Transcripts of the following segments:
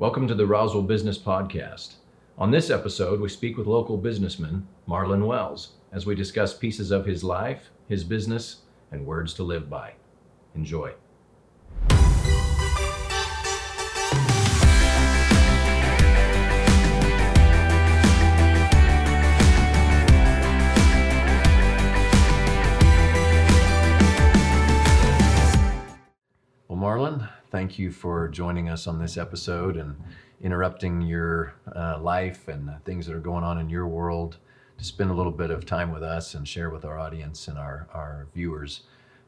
Welcome to the Roswell Business Podcast. On this episode, we speak with local businessman Marlin Wells as we discuss pieces of his life, his business, and words to live by. Enjoy. Well, Marlin, thank you for joining us on this episode and interrupting your uh, life and things that are going on in your world to spend a little bit of time with us and share with our audience and our, our viewers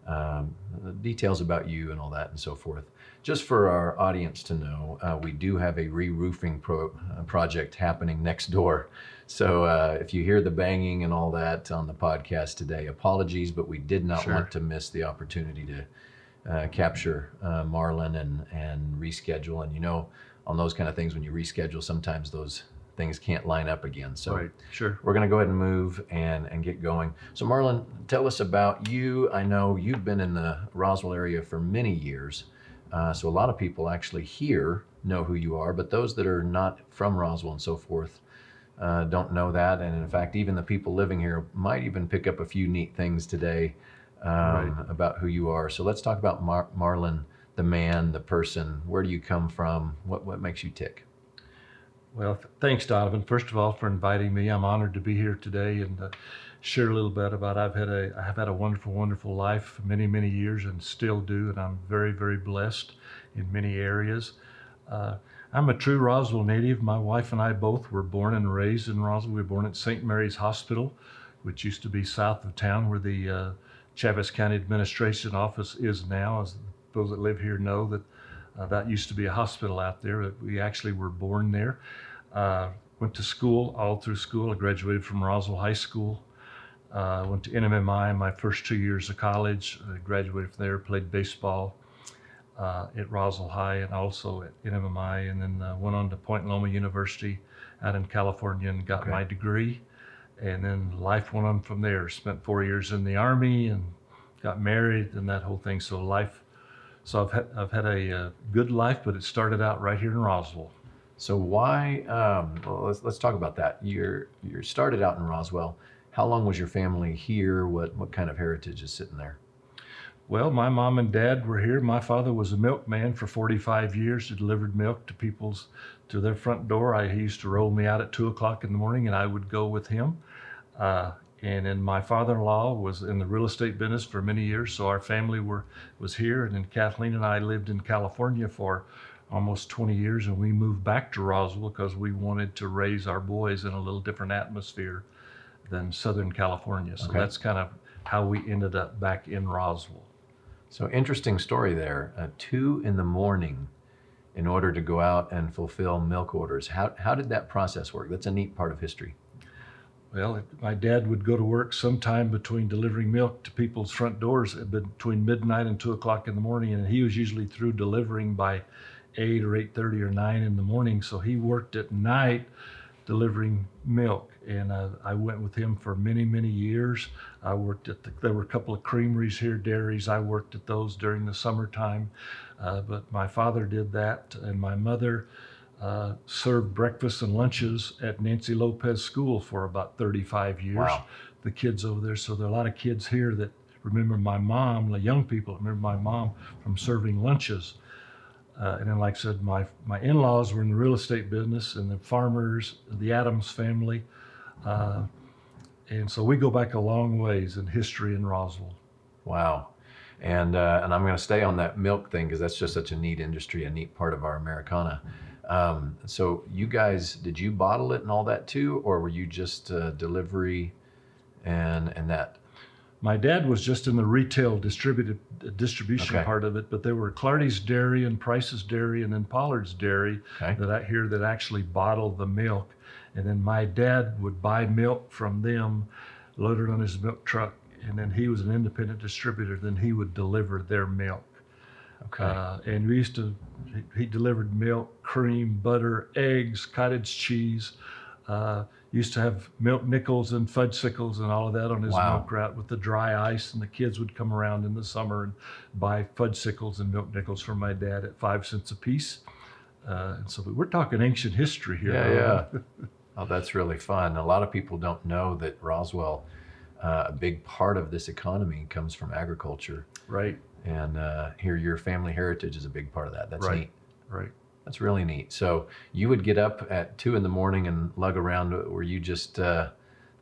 um, details about you and all that and so forth. Just for our audience to know, uh, we do have a re roofing pro- uh, project happening next door. So uh, if you hear the banging and all that on the podcast today, apologies, but we did not Sure. want to miss the opportunity to uh, capture uh, Marlin and and reschedule. And you know, on those kind of things, when you reschedule, sometimes those things can't line up again. So Right, sure. we're going to go ahead and move and and get going. So Marlin, tell us about you. I know you've been in the Roswell area for many years. Uh, so a lot of people actually here know who you are, but those that are not from Roswell and so forth uh, don't know that. And in fact, even the people living here might even pick up a few neat things today um, Right. about who you are. So let's talk about Mar- Marlin, the man, the person. Where do you come from? What what makes you tick? Well, th- thanks, Donovan. First of all, for inviting me. I'm honored to be here today and uh, share a little bit about. I've had a I have had a wonderful, wonderful life for many, many years, and still do. And I'm very, very blessed in many areas. Uh, I'm a true Roswell native. My wife and I both were born and raised in Roswell. We were born at St. Mary's Hospital, which used to be south of town, where the Chaves County Administration Office is now. As those that live here know that uh, that used to be a hospital out there. That We actually were born there. Uh, went to school all through school. I graduated from Roswell High School. Uh, went to NMMI my first two years of college. I graduated from there. Played baseball uh, at Roswell High and also at NMMI, and then uh, went on to Point Loma University out in California and got Okay. my degree. And then life went on from there. Spent four years in the army and got married and that whole thing. So life. So I've had, I've had a uh, good life, but it started out right here in Roswell. So why? Um, well, let's let's talk about that. You're you started out in Roswell. How long was your family here? What what kind of heritage is sitting there? Well, my mom and dad were here. My father was a milkman for 45 years. He delivered milk to people's to their front door. I, he used to roll me out at two o'clock in the morning, and I would go with him. Uh, and then my father-in-law was in the real estate business for many years, so our family were was here. And then Kathleen and I lived in California for almost 20 years, and we moved back to Roswell because we wanted to raise our boys in a little different atmosphere than Southern California. So Okay. that's kind of how we ended up back in Roswell. So interesting story there. Uh, two in the morning, in order to go out and fulfill milk orders. How how did that process work? That's a neat part of history. Well, my dad would go to work sometime between delivering milk to people's front doors between midnight and two o'clock in the morning, and he was usually through delivering by eight or eight thirty or nine in the morning. So he worked at night delivering milk, and uh, I went with him for many, many years. I worked at the, there were a couple of creameries here, dairies. I worked at those during the summertime, uh, but my father did that, and my mother uh, served breakfasts and lunches at Nancy Lopez School for about 35 years. Wow. The kids over there. So there are a lot of kids here that remember my mom, the young people remember my mom from serving lunches. Uh, and then, like I said, my, my in laws were in the real estate business and the farmers, the Adams family. Uh, and so we go back a long ways in history in Roswell. Wow. And uh, and I'm going to stay on that milk thing because that's just such a neat industry, a neat part of our Americana. Um, so you guys, did you bottle it and all that too, or were you just uh, delivery and and that? My dad was just in the retail distributed distribution Okay. part of it, but there were Clardy's Dairy and Price's Dairy and then Pollard's Dairy Okay. that I hear that actually bottled the milk. And then my dad would buy milk from them, load it on his milk truck, and then he was an independent distributor. Then he would deliver their milk. Okay. Uh, and we used to, he, delivered milk, cream, butter, eggs, cottage cheese. Uh, used to have milk nickels and Fudgsicles and all of that on his Wow. milk route with the dry ice. And the kids would come around in the summer and buy Fudgsicles and milk nickels from my dad at five cents a piece. Uh, and so we're talking ancient history here. Yeah, yeah. oh, that's really fun. A lot of people don't know that Roswell, uh, a big part of this economy comes from agriculture. Right. And uh, here, your family heritage is a big part of that. That's right. neat. Right. That's really neat. So you would get up at two in the morning and lug around. Were you just uh,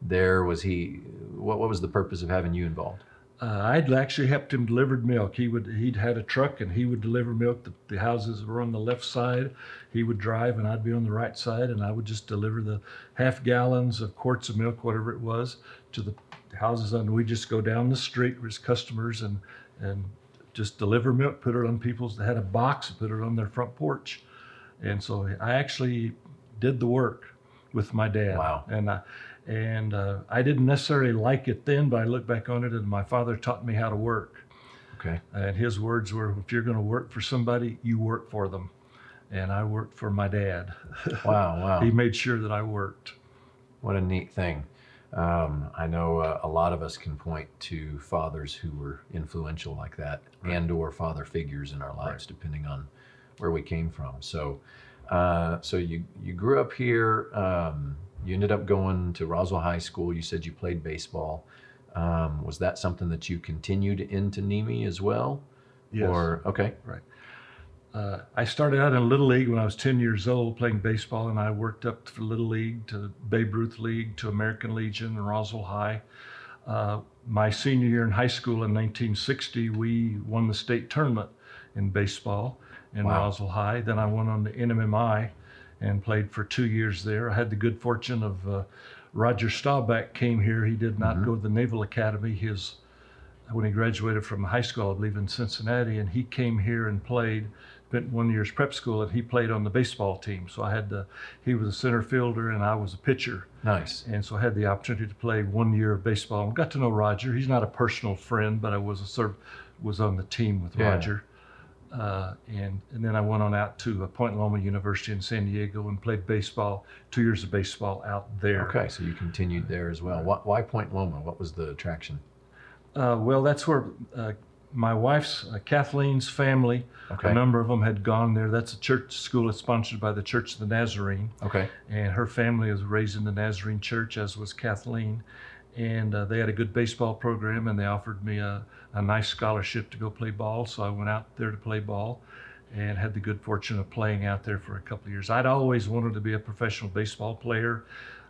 there? Was he? What, what was the purpose of having you involved? Uh, I'd actually helped him deliver milk. He would he'd had a truck and he would deliver milk. The, the, houses were on the left side. He would drive and I'd be on the right side and I would just deliver the half gallons of quarts of milk, whatever it was, to the houses. And we just go down the street with customers and and just deliver milk, put it on people's. They had a box, put it on their front porch, and so I actually did the work with my dad. Wow. And I, and uh, I didn't necessarily like it then, but I look back on it, and my father taught me how to work. Okay. And his words were, "If you're going to work for somebody, you work for them." And I worked for my dad. Wow, wow. he made sure that I worked. What a neat thing. Um, I know uh, a lot of us can point to fathers who were influential like that, Right. and or father figures in our lives, Right. depending on where we came from. So, uh, so you you grew up here. Um, you ended up going to Roswell High School. You said you played baseball. Um, was that something that you continued into Nemi as well? Yes. Or okay, Uh, I started out in Little League when I was 10 years old playing baseball, and I worked up to Little League, to Babe Ruth League, to American Legion and Roswell High. Uh, my senior year in high school in 1960, we won the state tournament in baseball in Wow. Roswell High. Then I went on to NMMI and played for two years there. I had the good fortune of uh, Roger Staubach came here. He did not Mhm. go to the Naval Academy. His when he graduated from high school, I believe in Cincinnati, and he came here and played. Spent one year's prep school, and he played on the baseball team. So I had the he was a center fielder, and I was a pitcher, nice. and so I had the opportunity to play one year of baseball. and Got to know Roger. He's not a personal friend, but I was a sort of was on the team with Yeah. Roger. Uh, and and then I went on out to uh, Point Loma University in San Diego and played baseball. Two years of baseball out there. Okay, so you continued there as well. Why, why Point Loma? What was the attraction? Uh, well, that's where uh, my wife's uh, Kathleen's family, Okay. a number of them had gone there. That's a church school. It's sponsored by the Church of the Nazarene, Okay. and her family was raised in the Nazarene Church, as was Kathleen. And uh, they had a good baseball program, and they offered me a, a nice scholarship to go play ball. So I went out there to play ball, and had the good fortune of playing out there for a couple of years. I'd always wanted to be a professional baseball player.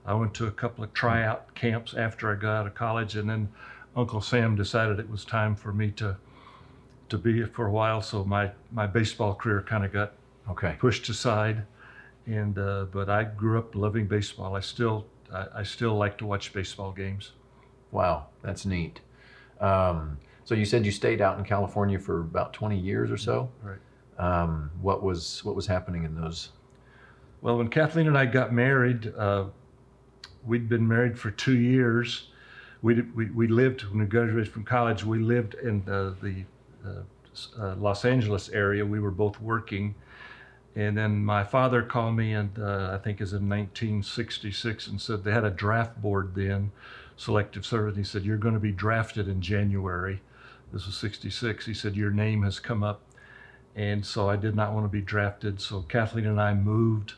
I went to a couple of tryout camps after I got out of college, and then Uncle Sam decided it was time for me to to be for a while. So my my baseball career kind of got Okay. pushed aside, and uh, but I grew up loving baseball. I still I, I still like to watch baseball games. Wow, that's neat. Um, so you said you stayed out in California for about 20 years or so. Right. Um, what was what was happening in those? Well, when Kathleen and I got married, uh, we'd been married for two years. We, we, we lived, when we graduated from college, we lived in uh, the uh, uh, Los Angeles area. We were both working. And then my father called me, and uh, I think it was in 1966, and said they had a draft board then, selective service. And He said, You're going to be drafted in January. This was 66. He said, Your name has come up. And so I did not want to be drafted. So Kathleen and I moved.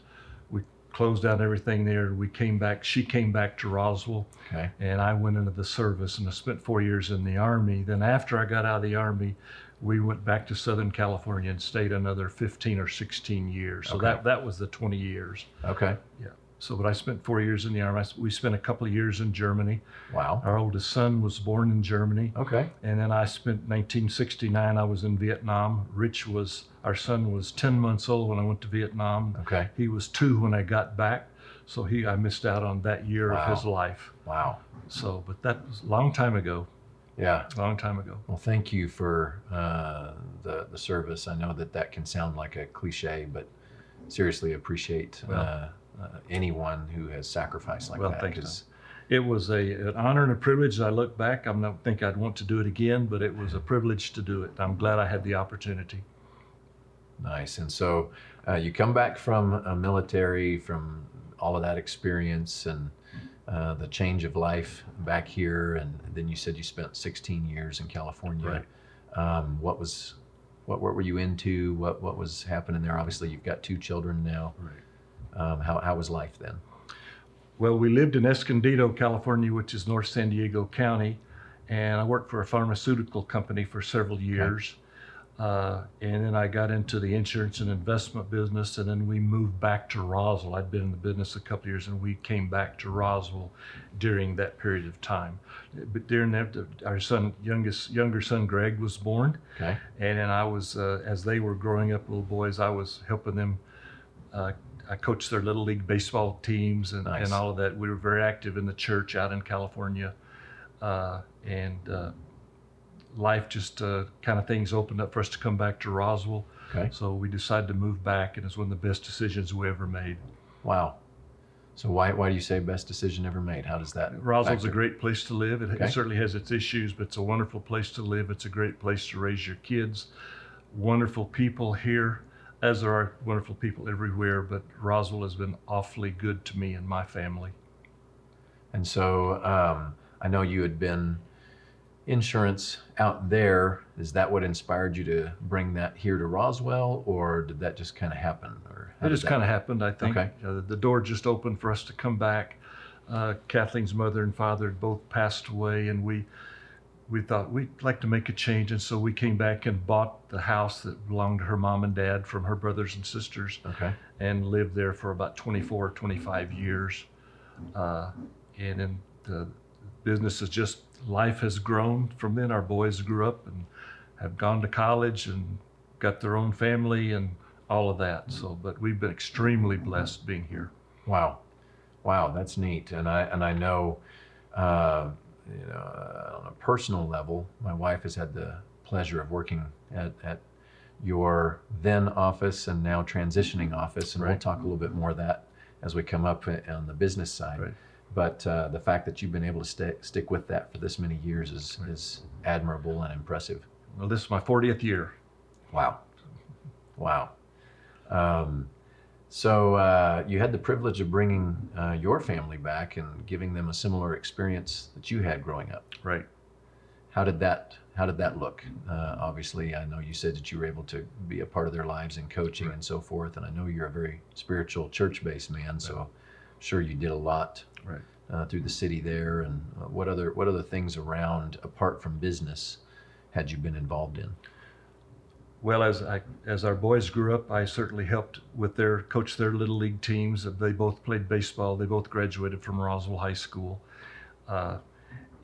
Closed out everything there. We came back. She came back to Roswell, Okay. and I went into the service and I spent four years in the Army. Then, after I got out of the Army, we went back to Southern California and stayed another 15 or 16 years. So Okay. that, that was the 20 years. Okay. So, but I spent four years in the Army. We spent a couple of years in Germany. Wow. Our oldest son was born in Germany. Okay. And then I spent 1969, I was in Vietnam. Rich was, our son was 10 months old when I went to Vietnam. Okay. He was two when I got back. So he, I missed out on that year of his life. Wow. So, but that was a long time ago, Yeah. a long time ago. Well, thank you for uh, the the service. I know that that can sound like a cliche, but seriously appreciate Well- uh, uh, anyone who has sacrificed like Well, that. thanks, 'cause- It was a, an honor and a privilege. I look back, I don't think I'd want to do it again, but it was a privilege to do it. I'm glad I had the opportunity. Nice. And so uh, you come back from a military, from all of that experience and uh, the change of life back here, and then you said you spent 16 years in California. Right. Um, what was What what were you into? What what was happening there? Obviously, you've got two children now. Right. Um, how how was life then? Well, we lived in Escondido, California, which is North San Diego County, and I worked for a pharmaceutical company for several years. Uh, and then I got into the insurance and investment business, and then we moved back to Roswell. I'd been in the business a couple of years, and we came back to Roswell during that period of time. But during that, our son, youngest younger son Greg, was born, Okay. and then I was, uh, as they were growing up, little boys, I was helping them. Uh, I coached their little league baseball teams and, Nice. and all of that. We were very active in the church out in California, uh, and uh, life just uh, kind of things opened up for us to come back to Roswell. Okay. So we decided to move back, and it's one of the best decisions we ever made. Wow. So why why do you say best decision ever made? How does that? Roswell's a great place to live. It, it certainly has its issues, but it's a wonderful place to live. It's a great place to raise your kids. Wonderful people here, as there are wonderful people everywhere, but Roswell has been awfully good to me and my family. And so um, I know you had been insurance out there. Is that what inspired you to bring that here to Roswell, or did that just kind of happen? Or It just kind of happened, I think. Okay. Uh, the door just opened for us to come back. Uh, Kathleen's mother and father had both passed away, and we we thought we'd like to make a change, and so we came back and bought the house that belonged to her mom and dad from her brothers and sisters, Okay. and lived there for about 24, 25 years. Uh, and then the business is just life has grown from then. Our boys grew up and have gone to college and got their own family and all of that. So, but we've been extremely blessed being here. Wow, wow, that's neat. And I and I know, uh, you know, uh, on a personal level, my wife has had the pleasure of working at, at your then office and now transitioning office, and we'll talk a little bit more of that as we come up on the business side. Right. But uh, the fact that you've been able to stay, stick with that for this many years is, Right. is admirable and impressive. Well, this is my 40th year. Wow. Wow. Um, so uh, you had the privilege of bringing uh, your family back and giving them a similar experience that you had growing up. Right. How did that How did that look? Uh, obviously, I know you said that you were able to be a part of their lives in coaching Right. and so forth. And I know you're a very spiritual, church-based man, so sure you did a lot Right. uh, through the city there. And uh, what other what other things around apart from business had you been involved in? Well, as I, as our boys grew up, I certainly helped with their coach their little league teams. They both played baseball. They both graduated from Roswell High School, uh,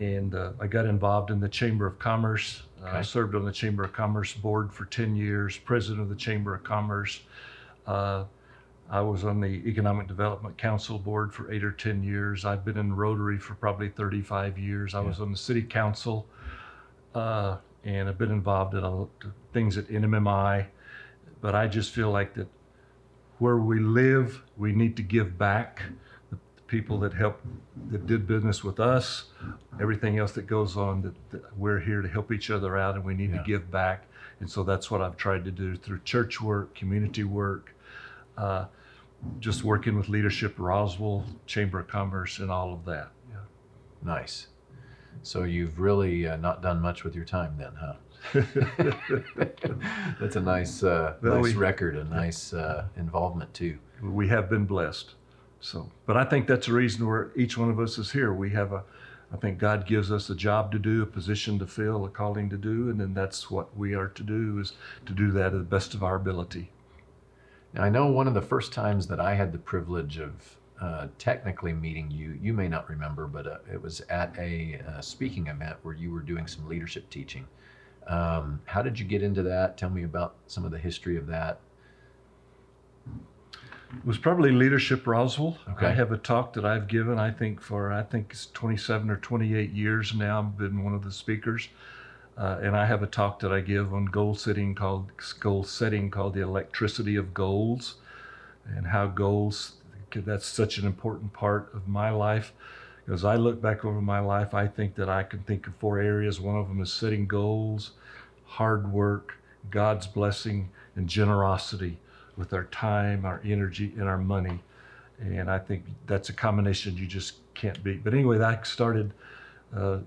and uh, I got involved in the Chamber of Commerce. Uh, I served on the Chamber of Commerce board for ten years, president of the Chamber of Commerce. Uh, I was on the Economic Development Council board for eight or ten years. I've been in Rotary for probably thirty-five years. I Yeah. was on the City Council. Uh, and I've been involved in a, things at NMMI, but I just feel like that where we live, we need to give back. The people that help, that did business with us, everything else that goes on, that, that we're here to help each other out, and we need Yeah. to give back. And so that's what I've tried to do through church work, community work, uh, just working with leadership, Roswell Chamber of Commerce, and all of that. Yeah. Nice. So you've really uh, not done much with your time then, huh? That's a nice, uh, Well, nice we- record, a nice uh, involvement too. we have been blessed. So, but I think that's the reason where each one of us is here. We have a, I think God gives us a job to do, a position to fill, a calling to do, and then that's what we are to do is to do that to the best of our ability. Now, I know one of the first times that I had the privilege of uh, technically meeting you, you may not remember, but uh, it was at a uh, speaking event where you were doing some leadership teaching. Um, how did you get into that? Tell me about some of the history of that. It was probably Leadership Roswell. Okay. I have a talk that I've given, I think, for I think it's 27 or 28 years now. I've been one of the speakers. Uh, and I have a talk that I give on goal setting called goal setting called the electricity of goals, and how goals that's such an important part of my life. As I look back over my life, I think that I can think of four areas. One of them is setting goals, hard work, God's blessing, and generosity with our time, our energy, and our money. And I think that's a combination you just can't beat. But anyway, I started uh,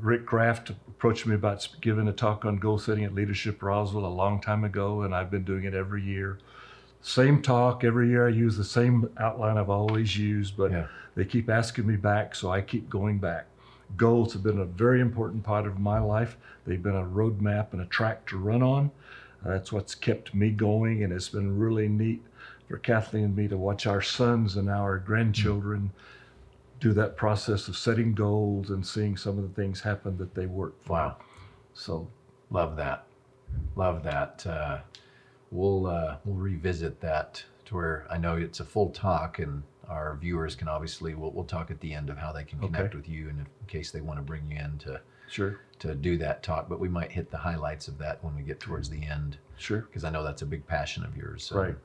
Rick Kraft approached me about giving a talk on goal setting at Leadership Roswell a long time ago, and I've been doing it every year. Same talk every year. I use the same outline I've always used, but Yeah. they keep asking me back, so I keep going back. Goals have been a very important part of my life. They've been a roadmap and a track to run on. Uh, that's what's kept me going, and it's been really neat for Kathleen and me to watch our sons and our grandchildren do that process of setting goals and seeing some of the things happen that they work for. Wow. So Love that. Love that. Uh, we'll uh, we'll revisit that to where I know it's a full talk, and our viewers can obviously we'll, we'll talk at the end of how they can connect Okay. with you, and if, in case they want to bring you in to sure, to do that talk. But we might hit the highlights of that when we get towards the end, sure, because I know that's a big passion of yours. So, right.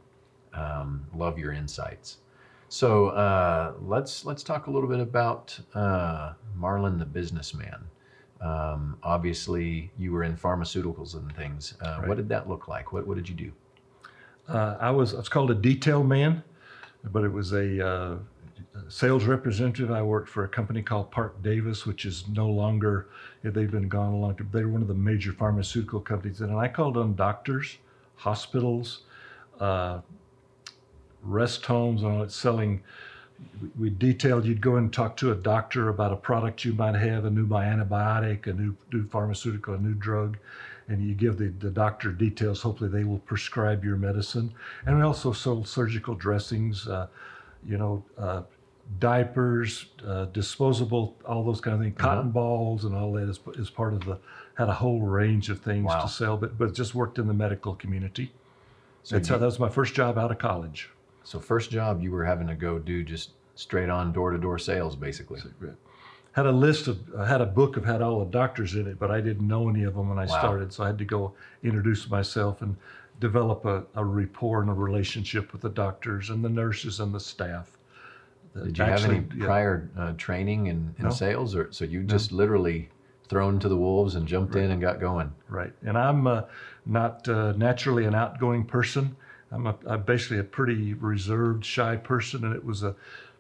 um, love your insights. So uh, let's let's talk a little bit about uh, Marlin the businessman. Um, obviously, you were in pharmaceuticals and things. Uh, Right. What did that look like? What what did you do? Uh, I was, it's called a detail man, but it was a uh, sales representative. I worked for a company called Parke-Davis, which is no longer, they've been gone a long time. They're one of the major pharmaceutical companies. And I called on doctors, hospitals, uh, rest homes, and all that selling. We- detailed you'd go and talk to a doctor about a product you might have, a new antibiotic, a new, new pharmaceutical, a new drug, and you give the, the doctor details. Hopefully, they will prescribe your medicine. And we also sold surgical dressings, uh, you know, uh, diapers, uh, disposable, all those kind of things, Uh-huh. cotton balls, and all that is, is part of the, had a whole range of things Wow. to sell, but, but just worked in the medical community. So, That's you- how, that was my first job out of college. So first job you were having to go do just straight on door to door sales, basically. Had a list of, I had a book of had all the doctors in it, but I didn't know any of them when I Wow. started. So I had to go introduce myself and develop a, a rapport and a relationship with the doctors and the nurses and the staff. Did you have actually, any yeah, prior uh, training in, in No. sales, or so you just literally thrown to the wolves and jumped in and got going? Right. And I'm uh, not uh, naturally an outgoing person. I'm, a, I'm basically a pretty reserved, shy person. And it was a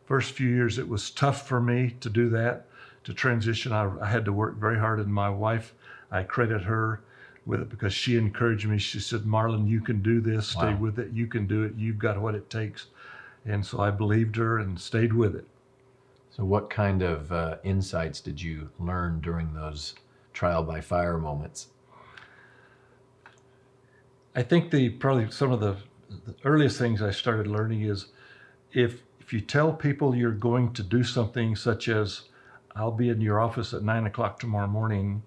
first few years, it was tough for me to do that, to transition. I, I had to work very hard. And my wife, I credit her with it because she encouraged me. She said, Marlin, you can do this. Stay Wow. with it. You can do it. You've got what it takes. And so I believed her and stayed with it. So, what kind of uh, insights did you learn during those trial by fire moments? I think the probably some of the, the earliest things I started learning is if if you tell people you're going to do something such as I'll be in your office at nine o'clock tomorrow morning,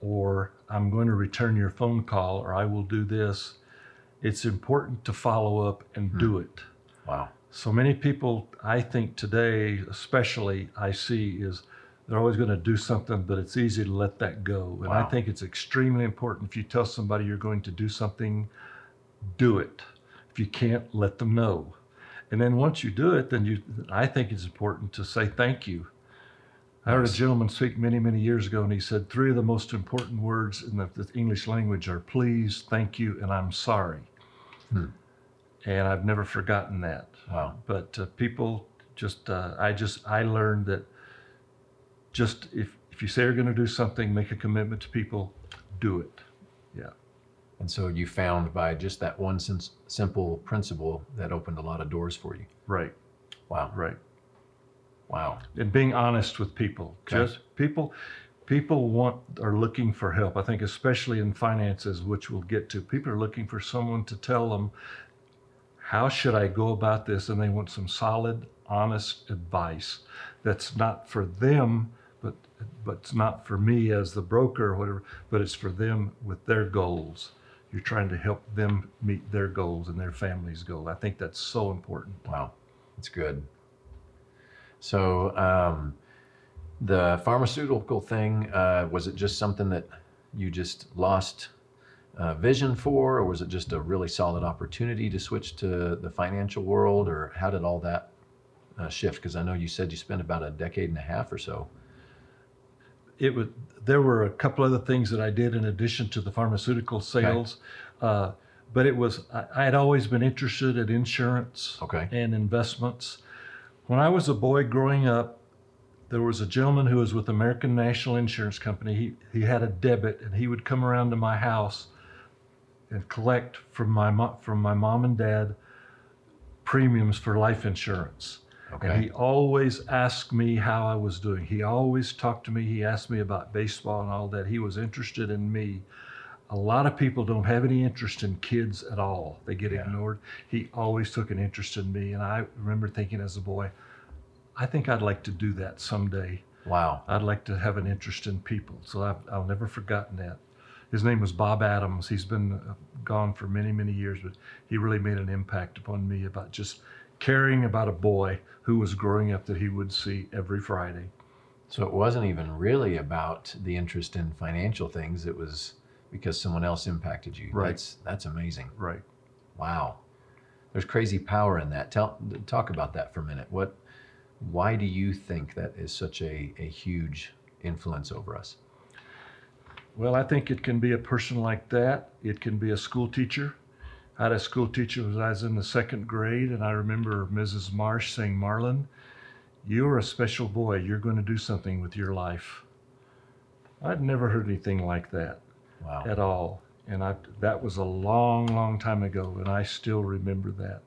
or I'm going to return your phone call, or I will do this, it's important to follow up and do hmm. it. Wow. So many people, I think today, especially, I see is they're always going to do something, but it's easy to let that go. And I think it's extremely important if you tell somebody you're going to do something, do it. If you can't, let them know. And then once you do it, then you, I think it's important to say thank you. I heard a gentleman speak many, many years ago, and he said three of the most important words in the, the English language are please, thank you, and I'm sorry. Hmm. And I've never forgotten that Wow. but uh, people just uh, i just i learned that just if if you say you're going to do something make a commitment to people do it And so you found by just that one sim- simple principle that opened a lot of doors for you. right Wow. right Wow. and being honest with people Okay. just people people want are looking for help i think especially in finances which we'll get to people are looking for someone to tell them how should i go about this and they want some solid honest advice that's not for them but but it's not for me as the broker or whatever but it's for them with their goals you're trying to help them meet their goals and their family's goal i think that's so important Wow. That's good. So, um, the pharmaceutical thing, uh, was it just something that you just lost uh, vision for, or was it just a really solid opportunity to switch to the financial world, or how did all that uh, shift? Because I know you said you spent about a decade and a half or so. It would there were a couple other things that I did in addition to the pharmaceutical sales, uh, but it was I, I had always been interested in insurance Okay. and investments. When I was a boy growing up, there was a gentleman who was with American National Insurance Company. He, he had a debit and he would come around to my house and collect from my, mo- from my mom and dad premiums for life insurance. Okay. And he always asked me how I was doing. He always talked to me. He asked me about baseball and all that. He was interested in me. A lot of people don't have any interest in kids at all. They get Yeah. ignored. He always took an interest in me. And I remember thinking as a boy, I think I'd like to do that someday. wow. I'd like to have an interest in people. So I've, I'll never forgotten that. His name was Bob Adams. He's been uh, gone for many, many years, but he really made an impact upon me about just caring about a boy who was growing up that he would see every Friday. So it wasn't even really about the interest in financial things. It was because someone else impacted you. Right. That's that's amazing. Right. Wow. There's crazy power in that. Tell talk about that for a minute. What why do you think that is such a, a huge influence over us? Well, I think it can be a person like that. It can be a school teacher. I had a school teacher when I was in the second grade, and I remember Mrs. Marsh saying, Marlin, you're a special boy. You're going to do something with your life. I'd never heard anything like that Wow. at all. And I, that was a long, long time ago, and I still remember that.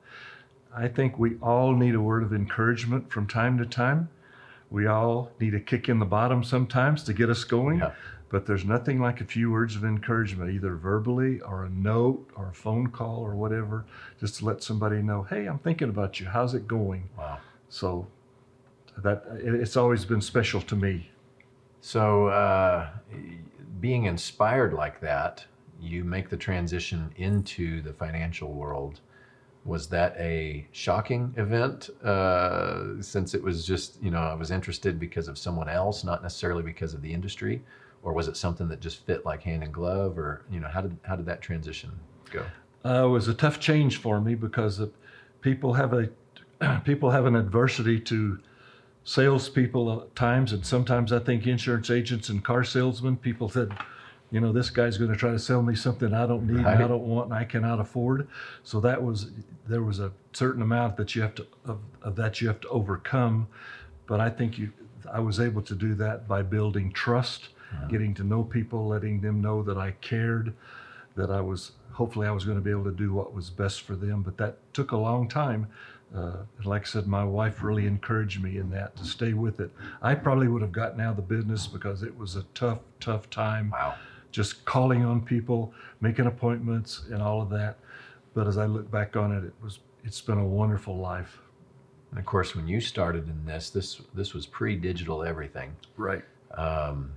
I think we all need a word of encouragement from time to time. We all need a kick in the bottom sometimes to get us going. Yeah. But there's nothing like a few words of encouragement, either verbally or a note or a phone call or whatever, just to let somebody know, hey, I'm thinking about you. How's it going? Wow. So that it's always been special to me. So uh, being inspired like that, you make the transition into the financial world. Was that a shocking event? Uh, since it was just, you know, I was interested because of someone else, not necessarily because of the industry, or was it something that just fit like hand in glove, or you know, how did how did that transition go? uh, it was a tough change for me because people have a people have an adversity to salespeople at times, and sometimes I think insurance agents and car salesmen. People said, you know, this guy's going to try to sell me something I don't need, and I don't want, and I cannot afford. So that was there was a certain amount that you have to of, of that you have to overcome. But I think you, I was able to do that by building trust, getting to know people, letting them know that I cared, that I was hopefully I was going to be able to do what was best for them. But that took a long time. Uh, and like I said, my wife really encouraged me in that to stay with it. I probably would have gotten out of the business because it was a tough, tough time Wow. just calling on people, making appointments, and all of that. But as I look back on it, it was it's been a wonderful life. And of course, when you started in this, this this was pre-digital everything. Right. Um,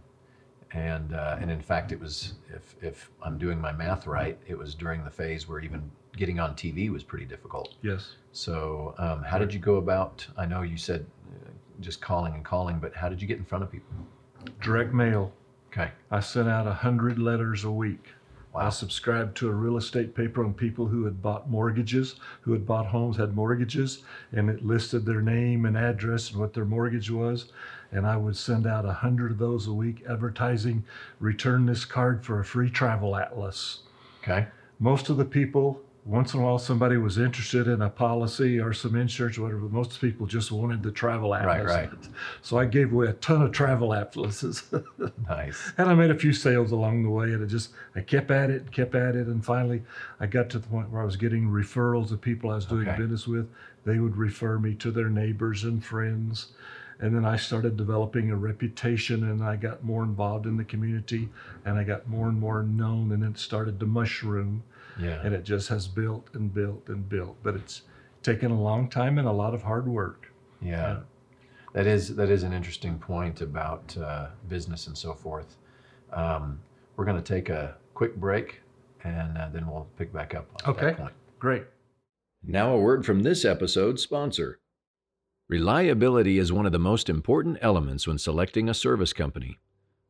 and uh, and in fact, it was if if I'm doing my math right, it was during the phase where even getting on TV was pretty difficult. Yes. So um, how did you go about? I know you said uh, just calling and calling, but how did you get in front of people? Direct mail. Okay. I sent out a hundred letters a week. I subscribed to a real estate paper on people who had bought mortgages, who had bought homes, had mortgages, and it listed their name and address and what their mortgage was. And I would send out a hundred of those a week advertising, return this card for a free travel atlas. Okay. most of the people once in a while somebody was interested in a policy or some insurance or whatever but most people just wanted the travel atlas right. right. so i gave away a ton of travel atlases Nice. and i made a few sales along the way and I just i kept at it and kept at it and finally i got to the point where i was getting referrals of people i was doing Okay. business with they would refer me to their neighbors and friends and then i started developing a reputation and i got more involved in the community and i got more and more known and it started to mushroom Yeah. and it just has built and built and built. But it's taken a long time and a lot of hard work. Yeah, that is that is an interesting point about uh, business and so forth. Um, we're going to take a quick break, and uh, then we'll pick back up on Okay. that point. Great. Now, a word from this episode's sponsor. Reliability is one of the most important elements when selecting a service company.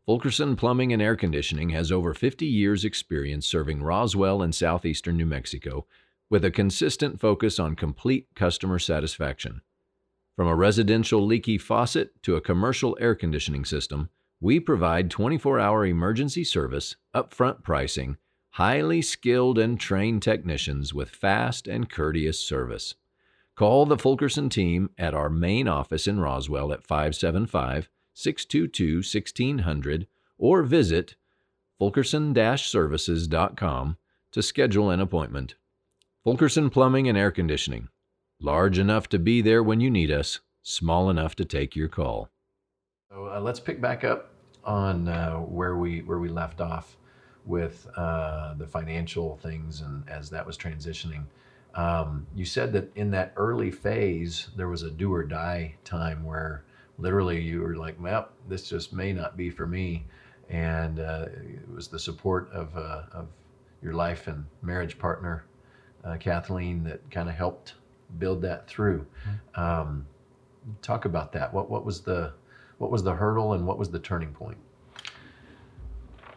Fulkerson Plumbing and Air Conditioning has over 50 years' experience serving Roswell and southeastern New Mexico with a consistent focus on complete customer satisfaction. From a residential leaky faucet to a commercial air conditioning system, we provide 24 hour emergency service, upfront pricing, highly skilled and trained technicians with fast and courteous service. Call the Fulkerson team at our main office in Roswell at 575 622 1600 or visit fulkerson services.com to schedule an appointment. Fulkerson Plumbing and Air Conditioning. Large enough to be there when you need us, small enough to take your call. So uh, let's pick back up on uh, where we where we left off with uh, the financial things and as that was transitioning. Um, you said that in that early phase there was a do or die time where literally you were like, "Well, this just may not be for me," and uh, it was the support of uh, of your life and marriage partner, uh, Kathleen, that kind of helped build that through. Mm-hmm. Um, talk about that. What what was the what was the hurdle and what was the turning point?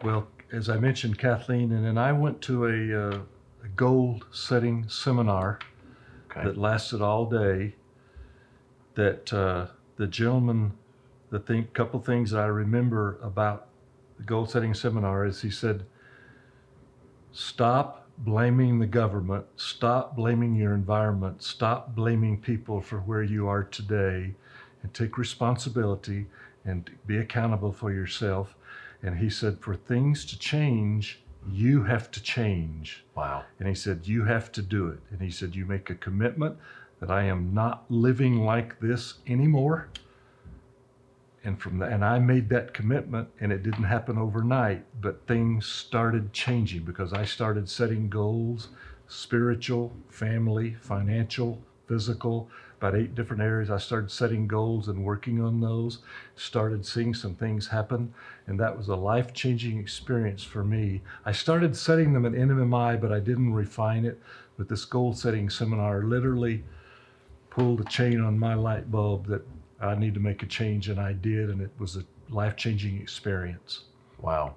Well, as I mentioned, Kathleen and then I went to a, uh, a goal setting seminar okay. that lasted all day. That uh, the gentleman, the thing, couple things that I remember about the goal setting seminar is he said, "Stop blaming the government, stop blaming your environment, stop blaming people for where you are today, and take responsibility and be accountable for yourself. And he said, for things to change, you have to change. Wow. And he said, you have to do it. And he said, you make a commitment that I am not living like this anymore. And from the, and I made that commitment and it didn't happen overnight, but things started changing because I started setting goals, spiritual, family, financial, physical, about eight different areas. I started setting goals and working on those, started seeing some things happen, and that was a life changing experience for me. I started setting them at NMMI, but I didn't refine it. But this goal setting seminar literally pulled a chain on my light bulb that I need to make a change, and I did, and it was a life changing experience. Wow.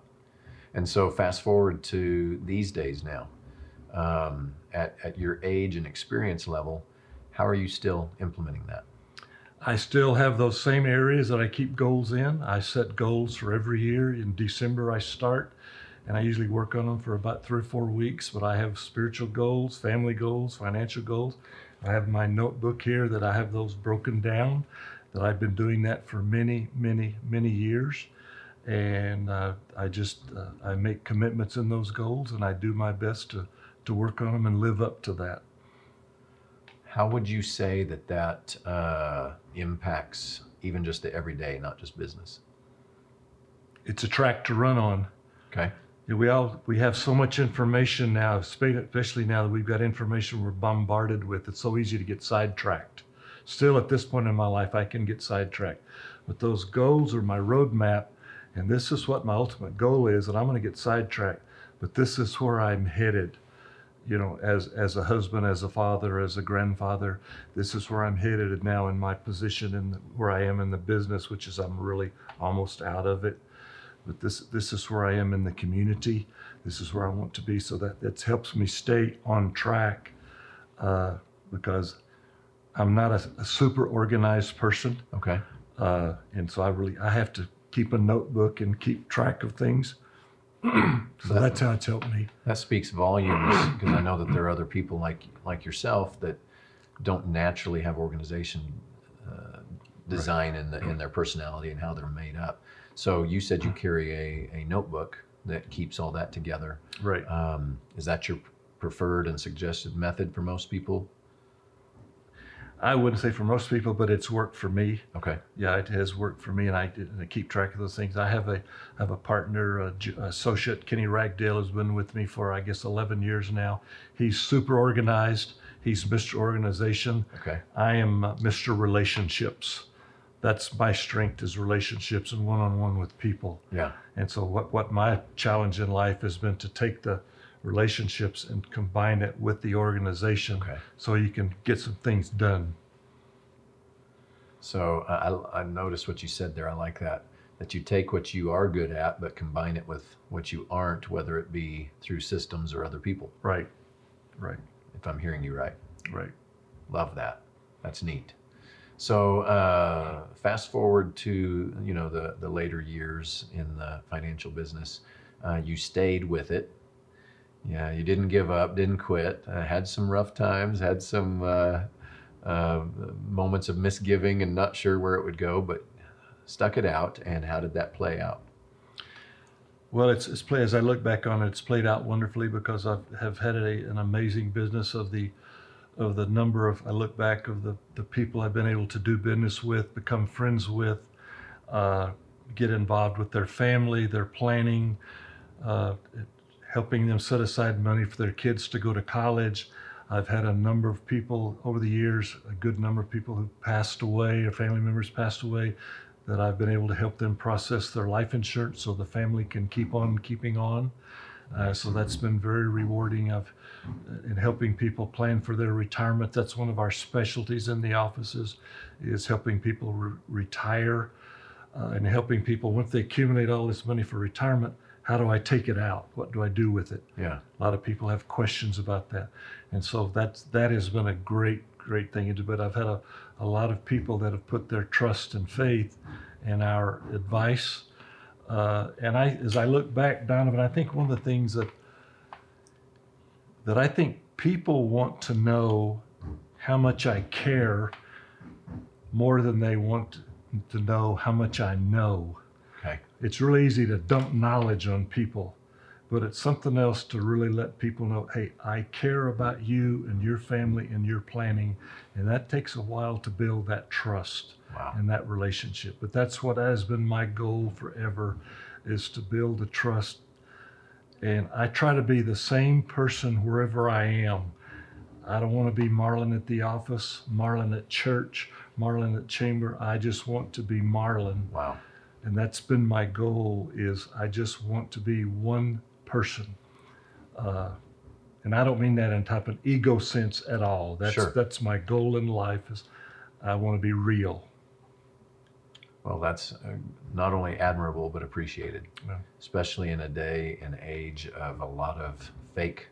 And so, fast forward to these days now, um, at, at your age and experience level, how are you still implementing that? I still have those same areas that I keep goals in. I set goals for every year. In December, I start, and I usually work on them for about three or four weeks. But I have spiritual goals, family goals, financial goals. I have my notebook here that I have those broken down. That I've been doing that for many, many, many years, and uh, I just uh, I make commitments in those goals, and I do my best to to work on them and live up to that. How would you say that that uh, impacts even just the everyday, not just business? It's a track to run on. Okay. We all we have so much information now, especially now that we've got information we're bombarded with. It's so easy to get sidetracked. Still, at this point in my life, I can get sidetracked. But those goals are my roadmap, and this is what my ultimate goal is. And I'm going to get sidetracked, but this is where I'm headed you know, as as a husband, as a father, as a grandfather, this is where I'm headed now in my position and where I am in the business, which is I'm really almost out of it. But this this is where I am in the community. This is where I want to be. So that that helps me stay on track uh, because I'm not a, a, super organized person. Okay. Uh, and so I really I have to keep a notebook and keep track of things so that's how it's helped me. That speaks volumes because I know that there are other people like like yourself that don't naturally have organization uh, design right. in the, in their personality and how they're made up. So you said you carry a, a notebook that keeps all that together. Right. Um, is that your preferred and suggested method for most people? I wouldn't say for most people, but it's worked for me. Okay. Yeah, it has worked for me, and I, and I keep track of those things. I have a have a partner, a, associate Kenny Ragdale, has been with me for I guess 11 years now. He's super organized. He's Mr. Organization. Okay. I am uh, Mr. Relationships. That's my strength is relationships and one-on-one with people. Yeah. And so what what my challenge in life has been to take the relationships and combine it with the organization okay. so you can get some things done. So I, I noticed what you said there. I like that. That you take what you are good at, but combine it with what you aren't, whether it be through systems or other people. Right. Right. If I'm hearing you right. Right. Love that. That's neat. So uh, fast forward to you know the the later years in the financial business. Uh, you stayed with it yeah, you didn't give up, didn't quit. Uh, had some rough times, had some uh, uh, moments of misgiving and not sure where it would go, but stuck it out. And how did that play out? Well, it's, it's play as I look back on it, it's played out wonderfully because I have had a, an amazing business of the of the number of I look back of the the people I've been able to do business with, become friends with, uh, get involved with their family, their planning, uh, helping them set aside money for their kids to go to college. I've had a number of people over the years, a good number of people who passed away or family members passed away that I've been able to help them process their life insurance so the family can keep on keeping on. Uh, so that's been very rewarding of uh, in helping people plan for their retirement. That's one of our specialties in the offices is helping people re- retire uh, and helping people once they accumulate all this money for retirement. How do I take it out? What do I do with it? Yeah. A lot of people have questions about that, and so that's that has been a great great thing. But I've had a, a lot of people that have put their trust and faith in our advice. Uh, and I, as I look back, Donovan, I think one of the things that that I think people want to know how much I care more than they want to know how much I know. Okay. It's really easy to dump knowledge on people but it's something else to really let people know hey i care about you and your family and your planning and that takes a while to build that trust wow. and that relationship. But that's what has been my goal forever is to build the trust. And i try to be the same person wherever i am. I don't want to be Marlin at the office Marlin at church Marlin at chamber. I just want to be Marlin wow and that's been my goal is i just want to be one person. Uh, and I don't mean that in type of ego sense at all. That's Sure. that's my goal in life is I want to be real. Well, that's uh, not only admirable but appreciated, Yeah. especially in a day and age of a lot of fake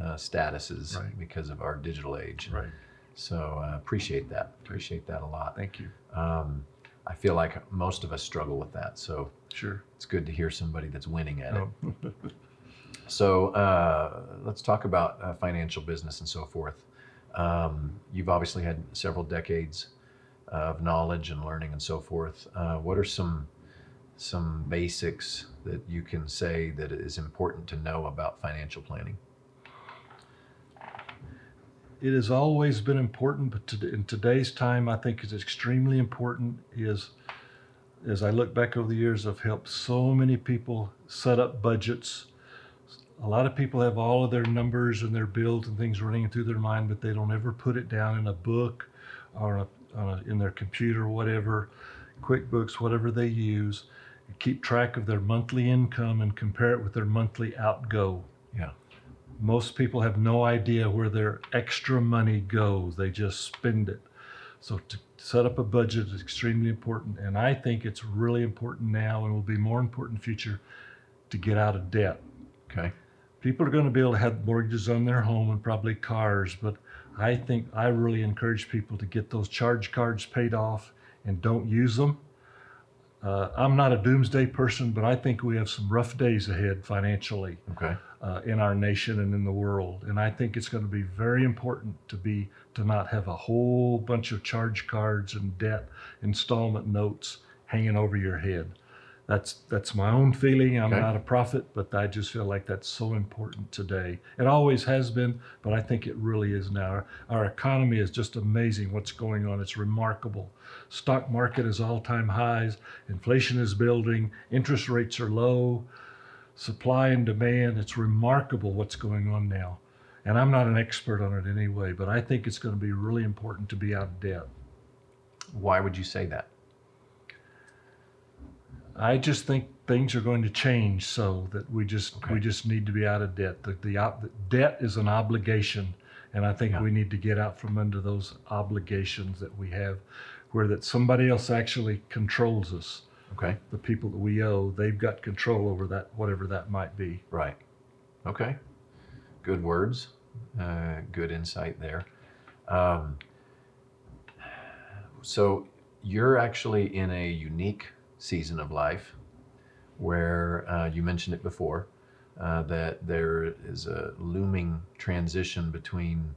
uh, statuses Right. because of our digital age. Right. So uh, appreciate that. Appreciate that a lot. Thank you. Um, I feel like most of us struggle with that. So Sure. it's good to hear somebody that's winning at it. Oh. So uh, let's talk about uh, financial business and so forth. Um, you've obviously had several decades of knowledge and learning and so forth. Uh, what are some some basics that you can say that is important to know about financial planning? It has always been important, but to, in today's time, I think it's extremely important. Is as I look back over the years, I've helped so many people set up budgets. A lot of people have all of their numbers and their bills and things running through their mind, but they don't ever put it down in a book or a, a, in their computer, whatever, QuickBooks, whatever they use. Keep track of their monthly income and compare it with their monthly outgo Yeah. Most people have no idea where their extra money goes. They just spend it. So to set up a budget is extremely important, and I think it's really important now, and will be more important in the future, to get out of debt. Okay. People are going to be able to have mortgages on their home and probably cars, but I think I really encourage people to get those charge cards paid off and don't use them. Uh, I'm not a doomsday person, but I think we have some rough days ahead financially Okay. Uh, in our nation and in the world. And I think it's going to be very important to be to not have a whole bunch of charge cards and debt installment notes hanging over your head. That's that's my own feeling. I'm Okay. not a prophet, but I just feel like that's so important today. It always has been, but I think it really is now. Our, our economy is just amazing. What's going on? It's remarkable. Stock market is all-time highs. Inflation is building. Interest rates are low supply and demand. It's remarkable what's going on now. And I'm not an expert on it anyway, but I think it's going to be really important to be out of debt. Why would you say that? I just think things are going to change so that we just Okay. we just need to be out of debt. The, the, the debt is an obligation, and I think Yeah. we need to get out from under those obligations that we have, where that somebody else actually controls us. Okay. The people that we owe, they've got control over that, whatever that might be. Right. Okay. Good words. Uh, good insight there. Um, so you're actually in a unique season of life where uh, you mentioned it before uh, that there is a looming transition between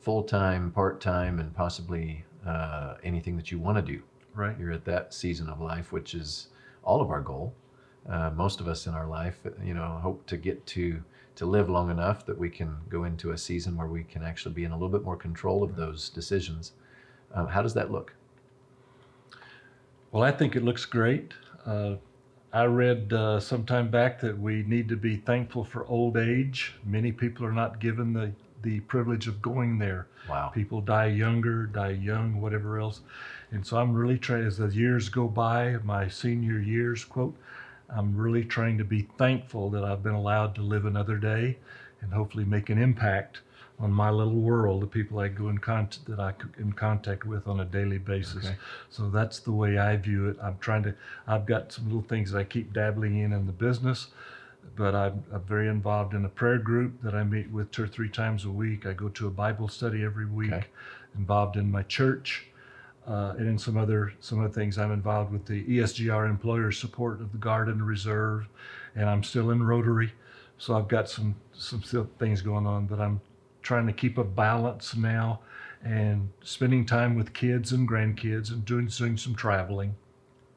full time, part time, and possibly uh, anything that you want to do. Right. You're at that season of life, which is all of our goal. Uh, most of us in our life, you know, hope to get to to live long enough that we can go into a season where we can actually be in a little bit more control of those decisions. Um, how does that look? Well, I think it looks great. Uh, I read uh, some time back that we need to be thankful for old age. Many people are not given the, the privilege of going there. Wow. People die younger, die young, whatever else. And so I'm really trying, as the years go by, my senior years, quote, I'm really trying to be thankful that I've been allowed to live another day and hopefully make an impact on my little world, the people I go in contact that I in contact with on a daily basis. Okay. So that's the way I view it. I'm trying to. I've got some little things that I keep dabbling in in the business, but I'm, I'm very involved in a prayer group that I meet with two or three times a week. I go to a Bible study every week. Okay. Involved in my church. Uh, and in some other some other things, I'm involved with the ESGR employer support of the Guard and Reserve, and I'm still in Rotary, so I've got some some still things going on. But I'm trying to keep a balance now, and spending time with kids and grandkids, and doing doing some traveling.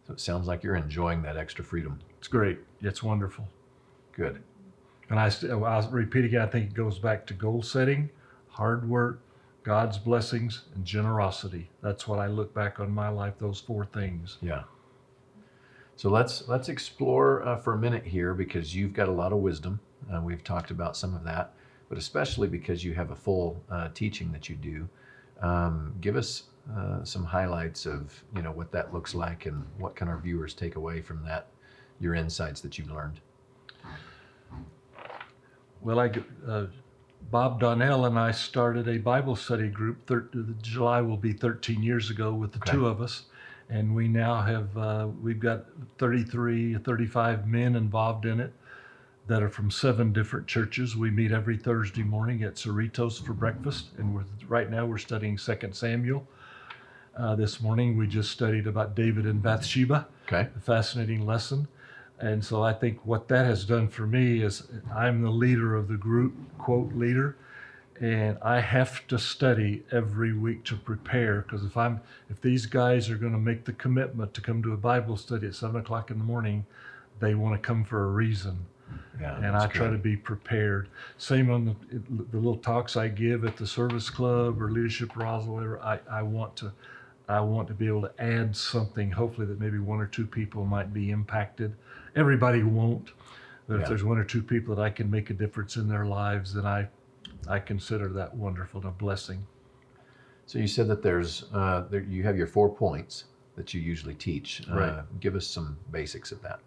So it sounds like you're enjoying that extra freedom. It's great. It's wonderful. Good. And I I'll repeat again. I think it goes back to goal setting, hard work, God's blessings, and generosity. That's what I look back on my life. Those four things. Yeah. So let's let's explore uh, for a minute here because you've got a lot of wisdom. Uh, we've talked about some of that, but especially because you have a full uh, teaching that you do. Um, give us uh, some highlights of you know what that looks like and what can our viewers take away from that, your insights that you've learned. Well, I, uh, Bob Donnell and I started a Bible study group. Thir- July will be 13 years ago with the Okay. two of us, and we now have uh, we've got 33, 35 men involved in it that are from seven different churches. We meet every Thursday morning at Cerritos for breakfast, and we're right now we're studying Second Samuel. Uh, this morning we just studied about David and Bathsheba Okay. a fascinating lesson. And so I think what that has done for me is I'm the leader of the group, quote, leader, and I have to study every week to prepare because if I'm if these guys are going to make the commitment to come to a Bible study at seven o'clock in the morning, they want to come for a reason Yeah. and I try good. to be prepared. Same on the, the little talks I give at the service club or leadership Roswell. Whatever. I, I want to, I want to be able to add something. Hopefully that maybe one or two people might be impacted. Everybody won't, but Yeah. if there's one or two people that I can make a difference in their lives, then I, I consider that wonderful and a blessing. So you said that there's uh, there, you have your four points that you usually teach. Uh, Right. Give us some basics of that.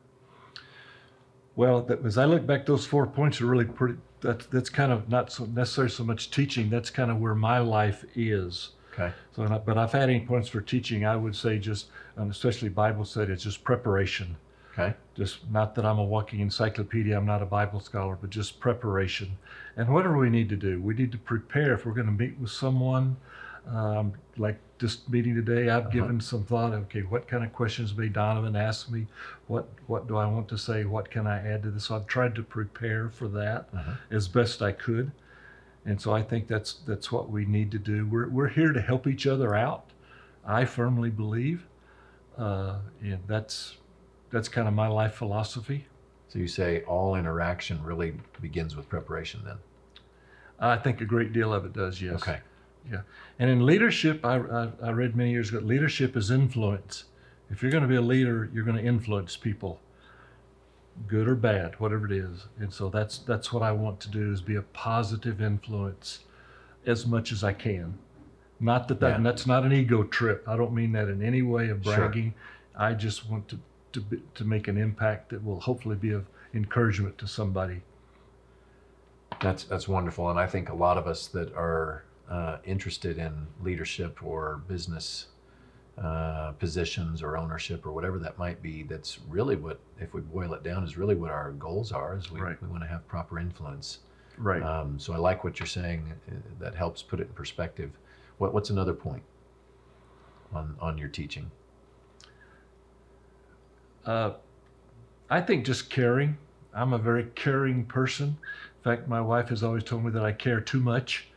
Well, that, as I look back, those four points are really pretty. That's that's kind of not so necessarily so much teaching. That's kind of where my life is. Okay. So, but if I had any points for teaching, I would say just, especially Bible study, it's just preparation. Okay. Just not that I'm a walking encyclopedia, I'm not a Bible scholar, but just preparation. And whatever we need to do, we need to prepare if we're going to meet with someone. Um, like this meeting today, I've Uh-huh. given some thought. Okay, what kind of questions may Donovan ask me? What what do I want to say? What can I add to this? So I've tried to prepare for that Uh-huh. as best I could. And so I think that's that's what we need to do. We're we're here to help each other out. I firmly believe, uh, and that's that's kind of my life philosophy. So you say all interaction really begins with preparation then. I think a great deal of it does. Yes. Okay. Yeah. And in leadership, I, I, I read many years ago, leadership is influence. If you're going to be a leader, you're going to influence people, good or bad, whatever it is. And so that's that's what I want to do is be a positive influence as much as I can. Not that, that Yeah. and that's not an ego trip. I don't mean that in any way of bragging. Sure. bragging. I just want to to be, to make an impact that will hopefully be of encouragement to somebody. That's that's wonderful, and I think a lot of us that are uh, interested in leadership or business uh, positions or ownership or whatever that might be, that's really what, if we boil it down, is really what our goals are. Is we, Right. we want to have proper influence. Right. Um, so I like what you're saying. uh, That helps put it in perspective. What, what's another point on on your teaching? Uh, I think just caring. I'm a very caring person. In fact, my wife has always told me that I care too much,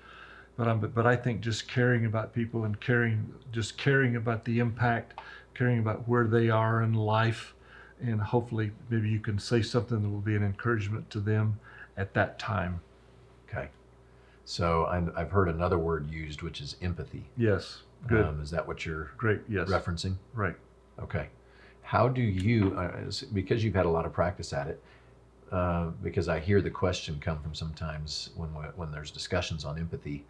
but I'm but I think just caring about people and caring just caring about the impact, caring about where they are in life, and hopefully maybe you can say something that will be an encouragement to them at that time. Okay. So I'm, I've heard another word used, which is empathy. Yes. Good. Um, is that what you're Great. Yes. referencing? Right. Okay. How do you, uh, because you've had a lot of practice at it, uh, because I hear the question come from sometimes when when there's discussions on empathy,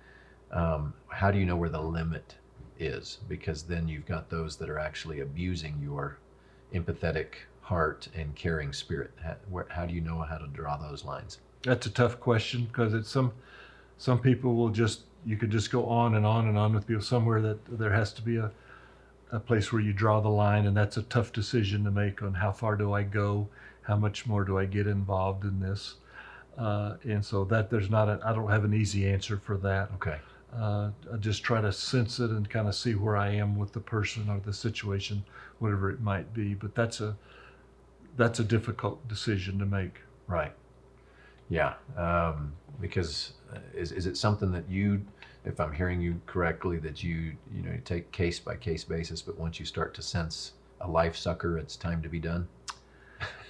um, how do you know where the limit is? Because then you've got those that are actually abusing your empathetic heart and caring spirit. How, where, how do you know how to draw those lines? That's a tough question because it's some some people will just you could just go on and on and on with people somewhere that there has to be a a place where you draw the line and that's a tough decision to make on how far do I go how much more do I get involved in this uh, and so that there's not a I don't have an easy answer for that Okay. uh, I just try to sense it and kind of see where I am with the person or the situation whatever it might be but that's a that's a difficult decision to make Right. Yeah. Um, because uh, is, is it something that you, if I'm hearing you correctly, that you, you know, you take case by case basis, but once you start to sense a life sucker, it's time to be done?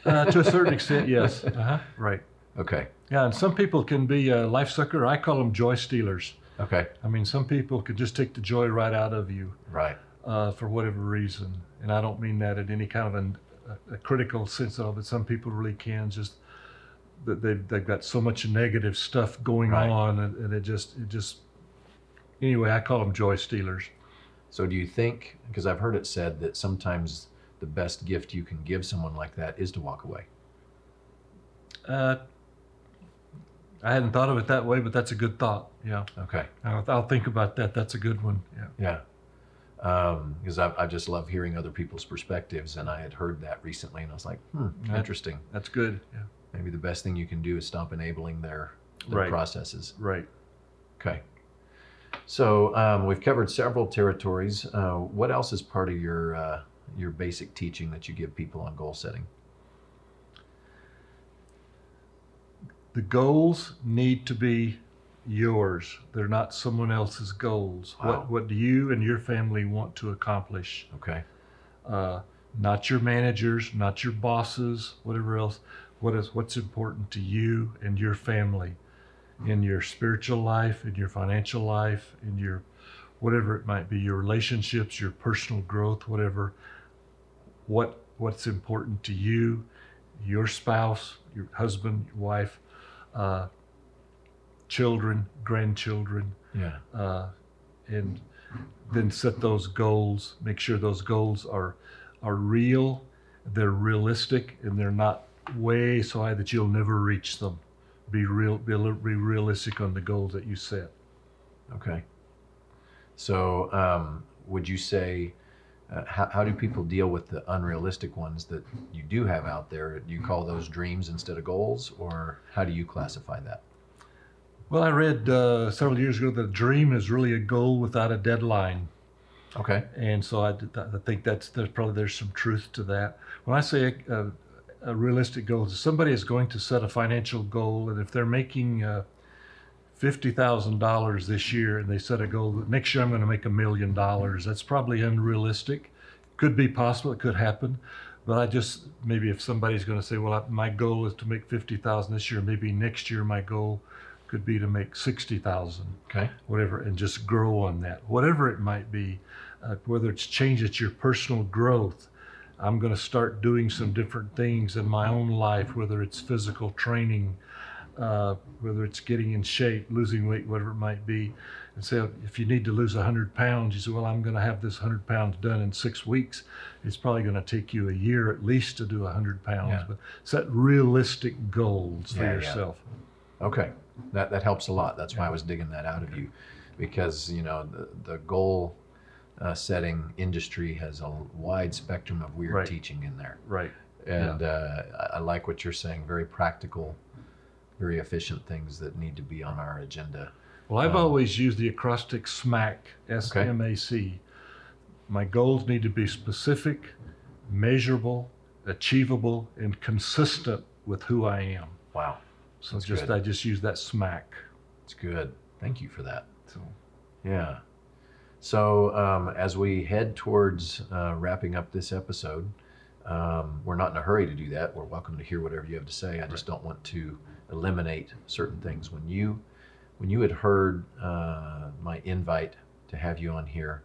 Uh, to a certain extent, yes. Uh-huh. Right. Okay. Yeah, and some people can be a life sucker. I call them joy stealers. Okay. I mean, some people could just take the joy right out of you Right. uh, for whatever reason. And I don't mean that in any kind of an, a, a critical sense of it. Some people really can just that they've, they've got so much negative stuff going Right. on, and, and it just it just anyway. I call them joy stealers. So do you think, because I've heard it said that sometimes the best gift you can give someone like that is to walk away. Uh, I hadn't thought of it that way, but that's a good thought. Yeah, Okay. I'll, I'll think about that. That's a good one. Yeah. Yeah. Because I, I just love hearing other people's perspectives, and I had heard that recently, and I was like, hmm, Yeah. interesting. That's good. Yeah. Maybe the best thing you can do is stop enabling their, their Right. processes. Right. Okay. So um, we've covered several territories. Uh, what else is part of your uh, your basic teaching that you give people on goal setting? The goals need to be yours. They're not someone else's goals. Wow. What what do you and your family want to accomplish? Okay. Uh, not your managers, not your bosses, whatever else. What is what's important to you and your family, in your spiritual life, in your financial life, in your whatever it might be, your relationships, your personal growth, whatever. What what's important to you, your spouse, your husband, your wife, uh, children, grandchildren, Yeah. uh, and then set those goals. Make sure those goals are are real, they're realistic, and they're not way so high that you'll never reach them. Be real, be, be realistic on the goals that you set. Okay. So um, would you say uh, how, how do people deal with the unrealistic ones that you do have out there? Do you call those dreams instead of goals, or how do you classify that? Well, I read uh, several years ago that a dream is really a goal without a deadline. Okay. and so I, I think that's there's probably there's some truth to that. When I say a, a, a realistic goal, if somebody is going to set a financial goal, and if they're making uh, fifty thousand dollars this year, and they set a goal that next year I'm going to make a million dollars, that's probably unrealistic. Could be possible, it could happen, but I just maybe if somebody's going to say, well, I, my goal is to make fifty thousand this year, maybe next year my goal could be to make sixty thousand Okay. whatever, and just grow on that, whatever it might be, uh, whether it's change it's your personal growth. I'm going to start doing some different things in my own life, whether it's physical training, uh, whether it's getting in shape, losing weight, whatever it might be. And say, if you need to lose 100 pounds, you say, well, I'm going to have this 100 pounds done in six weeks. It's probably going to take you a year at least to do 100 pounds. Yeah. But set realistic goals for Yeah, yeah. yourself. Okay, that that helps a lot. That's why I was digging that out of you, because you know the the goal uh, setting industry has a wide spectrum of weird Right. teaching in there, Right. and uh, I- I like what you're saying. Very practical, very efficient things that need to be on our agenda. Well, I've Um, always used the acrostic SMAC, S M A C. My goals need to be specific, measurable, achievable, and consistent with who I am. Wow, So That's just good. I just use that SMAC. it's good. Thank you for that. So, Yeah. So um, as we head towards uh, wrapping up this episode, um, we're not in a hurry to do that. We're welcome to hear whatever you have to say. I just don't want to eliminate certain things. When you when you had heard uh, my invite to have you on here,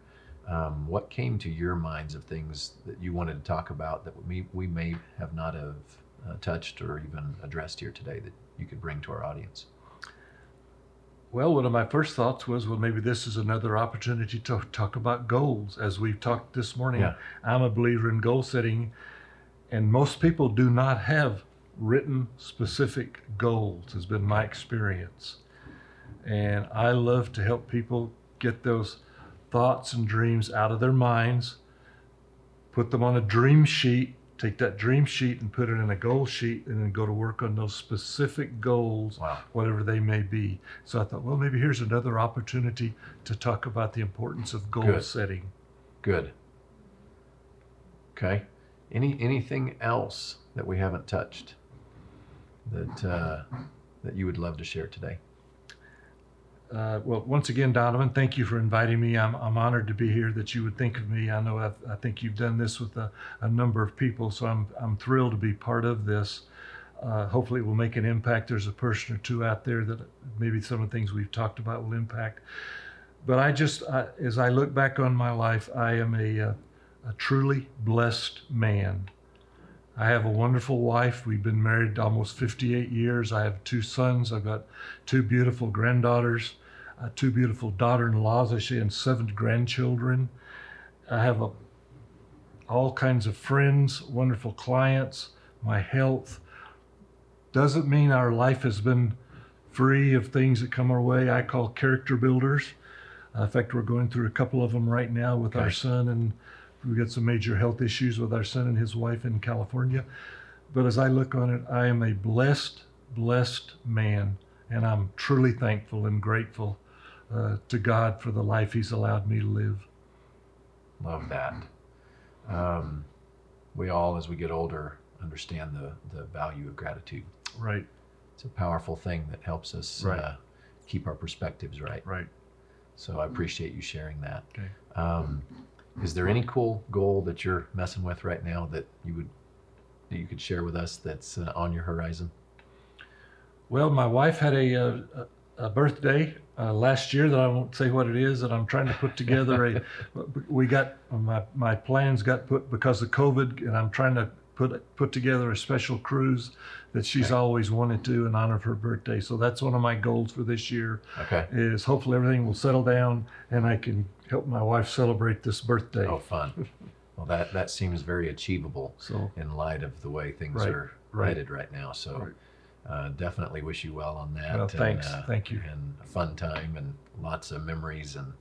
um, what came to your minds of things that you wanted to talk about that we we may have not have uh, touched or even addressed here today that you could bring to our audience? Well, one of my first thoughts was, well, maybe this is another opportunity to talk about goals. As we've talked this morning, Yeah. I'm a believer in goal setting, and most people do not have written specific goals, has been my experience. And I love to help people get those thoughts and dreams out of their minds, put them on a dream sheet, take that dream sheet and put it in a goal sheet, and then go to work on those specific goals Wow. whatever they may be. So I thought, well, maybe here's another opportunity to talk about the importance of goal Good. setting. Good. Okay. Any anything else that we haven't touched that uh, that you would love to share today? Uh, well, once again, Donovan, thank you for inviting me. I'm, I'm honored to be here. That you would think of me. I know I've, I think you've done this with a, a number of people, so I'm I'm thrilled to be part of this. Uh, hopefully, it will make an impact. There's a person or two out there that maybe some of the things we've talked about will impact. But I just, as I look back on my life, I am a, uh, a truly blessed man. I have a wonderful wife. We've been married almost 58 years. I have two sons. I've got two beautiful granddaughters, uh, two beautiful daughter-in-laws, I say, and seven grandchildren. I have a, all kinds of friends, wonderful clients. My health doesn't mean our life has been free of things that come our way. I call character builders. Uh, in fact, we're going through a couple of them right now with our son, and we've got some major health issues with our son and his wife in California. But as I look on it, I am a blessed, blessed man, and I'm truly thankful and grateful uh, to God for the life He's allowed me to live. Love that. Um, we all, as we get older, understand the the value of gratitude. Right, It's a powerful thing that helps us Right. uh, keep our perspectives right. right. So I appreciate you sharing that. Okay. Um, is there any cool goal that you're messing with right now that you would that you could share with us that's uh, on your horizon? Well, my wife had a, uh, a, a birthday uh, last year that I won't say what it is, and I'm trying to put together a. we got my my plans got put because of COVID, and I'm trying to put put together a special cruise that she's Okay. always wanted to in honor of her birthday. So that's one of my goals for this year. Okay. Is hopefully everything will settle down and I can help my wife celebrate this birthday. Oh, fun. Well, that that seems very achievable So in light of the way things Right, are right. headed right now. So, Right. uh, definitely wish you well on that. Well, and, thanks. uh, Thank you. And a fun time and lots of memories and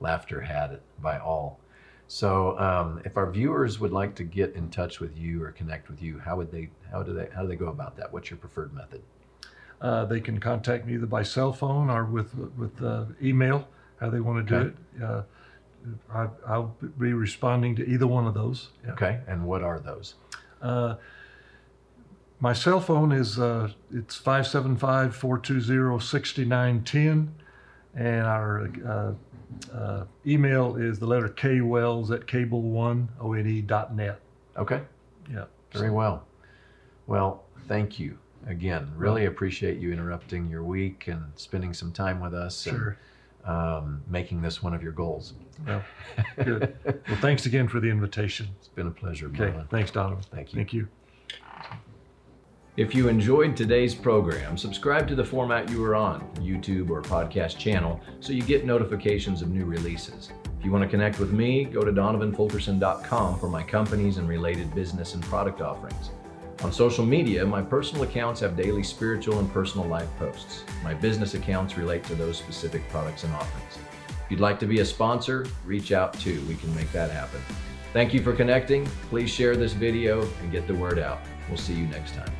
laughter had by all. So, um, if our viewers would like to get in touch with you or connect with you, how would they? How do they? How do they go about that? What's your preferred method? uh, they can contact me either by cell phone or with with uh, email, how they want to do Okay. it. Uh, I, I'll be responding to either one of those. Yeah. Okay. And what are those? Uh, my cell phone is uh, it's 575-420-6910 and our uh, email is the letter K Wells at cableone dot net. Okay. Yeah. Very well. Well, thank you again. Really appreciate you interrupting your week and spending some time with us Sure. and um, making this one of your goals. Well, good. Well, thanks again for the invitation. It's been a pleasure, Okay. Marlin. Thanks, Donovan. Thank you. Thank you. If you enjoyed today's program, subscribe to the format you are on, YouTube or podcast channel, so you get notifications of new releases. If you want to connect with me, go to donovanfulkerson.com for my companies and related business and product offerings. On social media, my personal accounts have daily spiritual and personal life posts. My business accounts relate to those specific products and offerings. If you'd like to be a sponsor, reach out too. We can make that happen. Thank you for connecting. Please share this video and get the word out. We'll see you next time.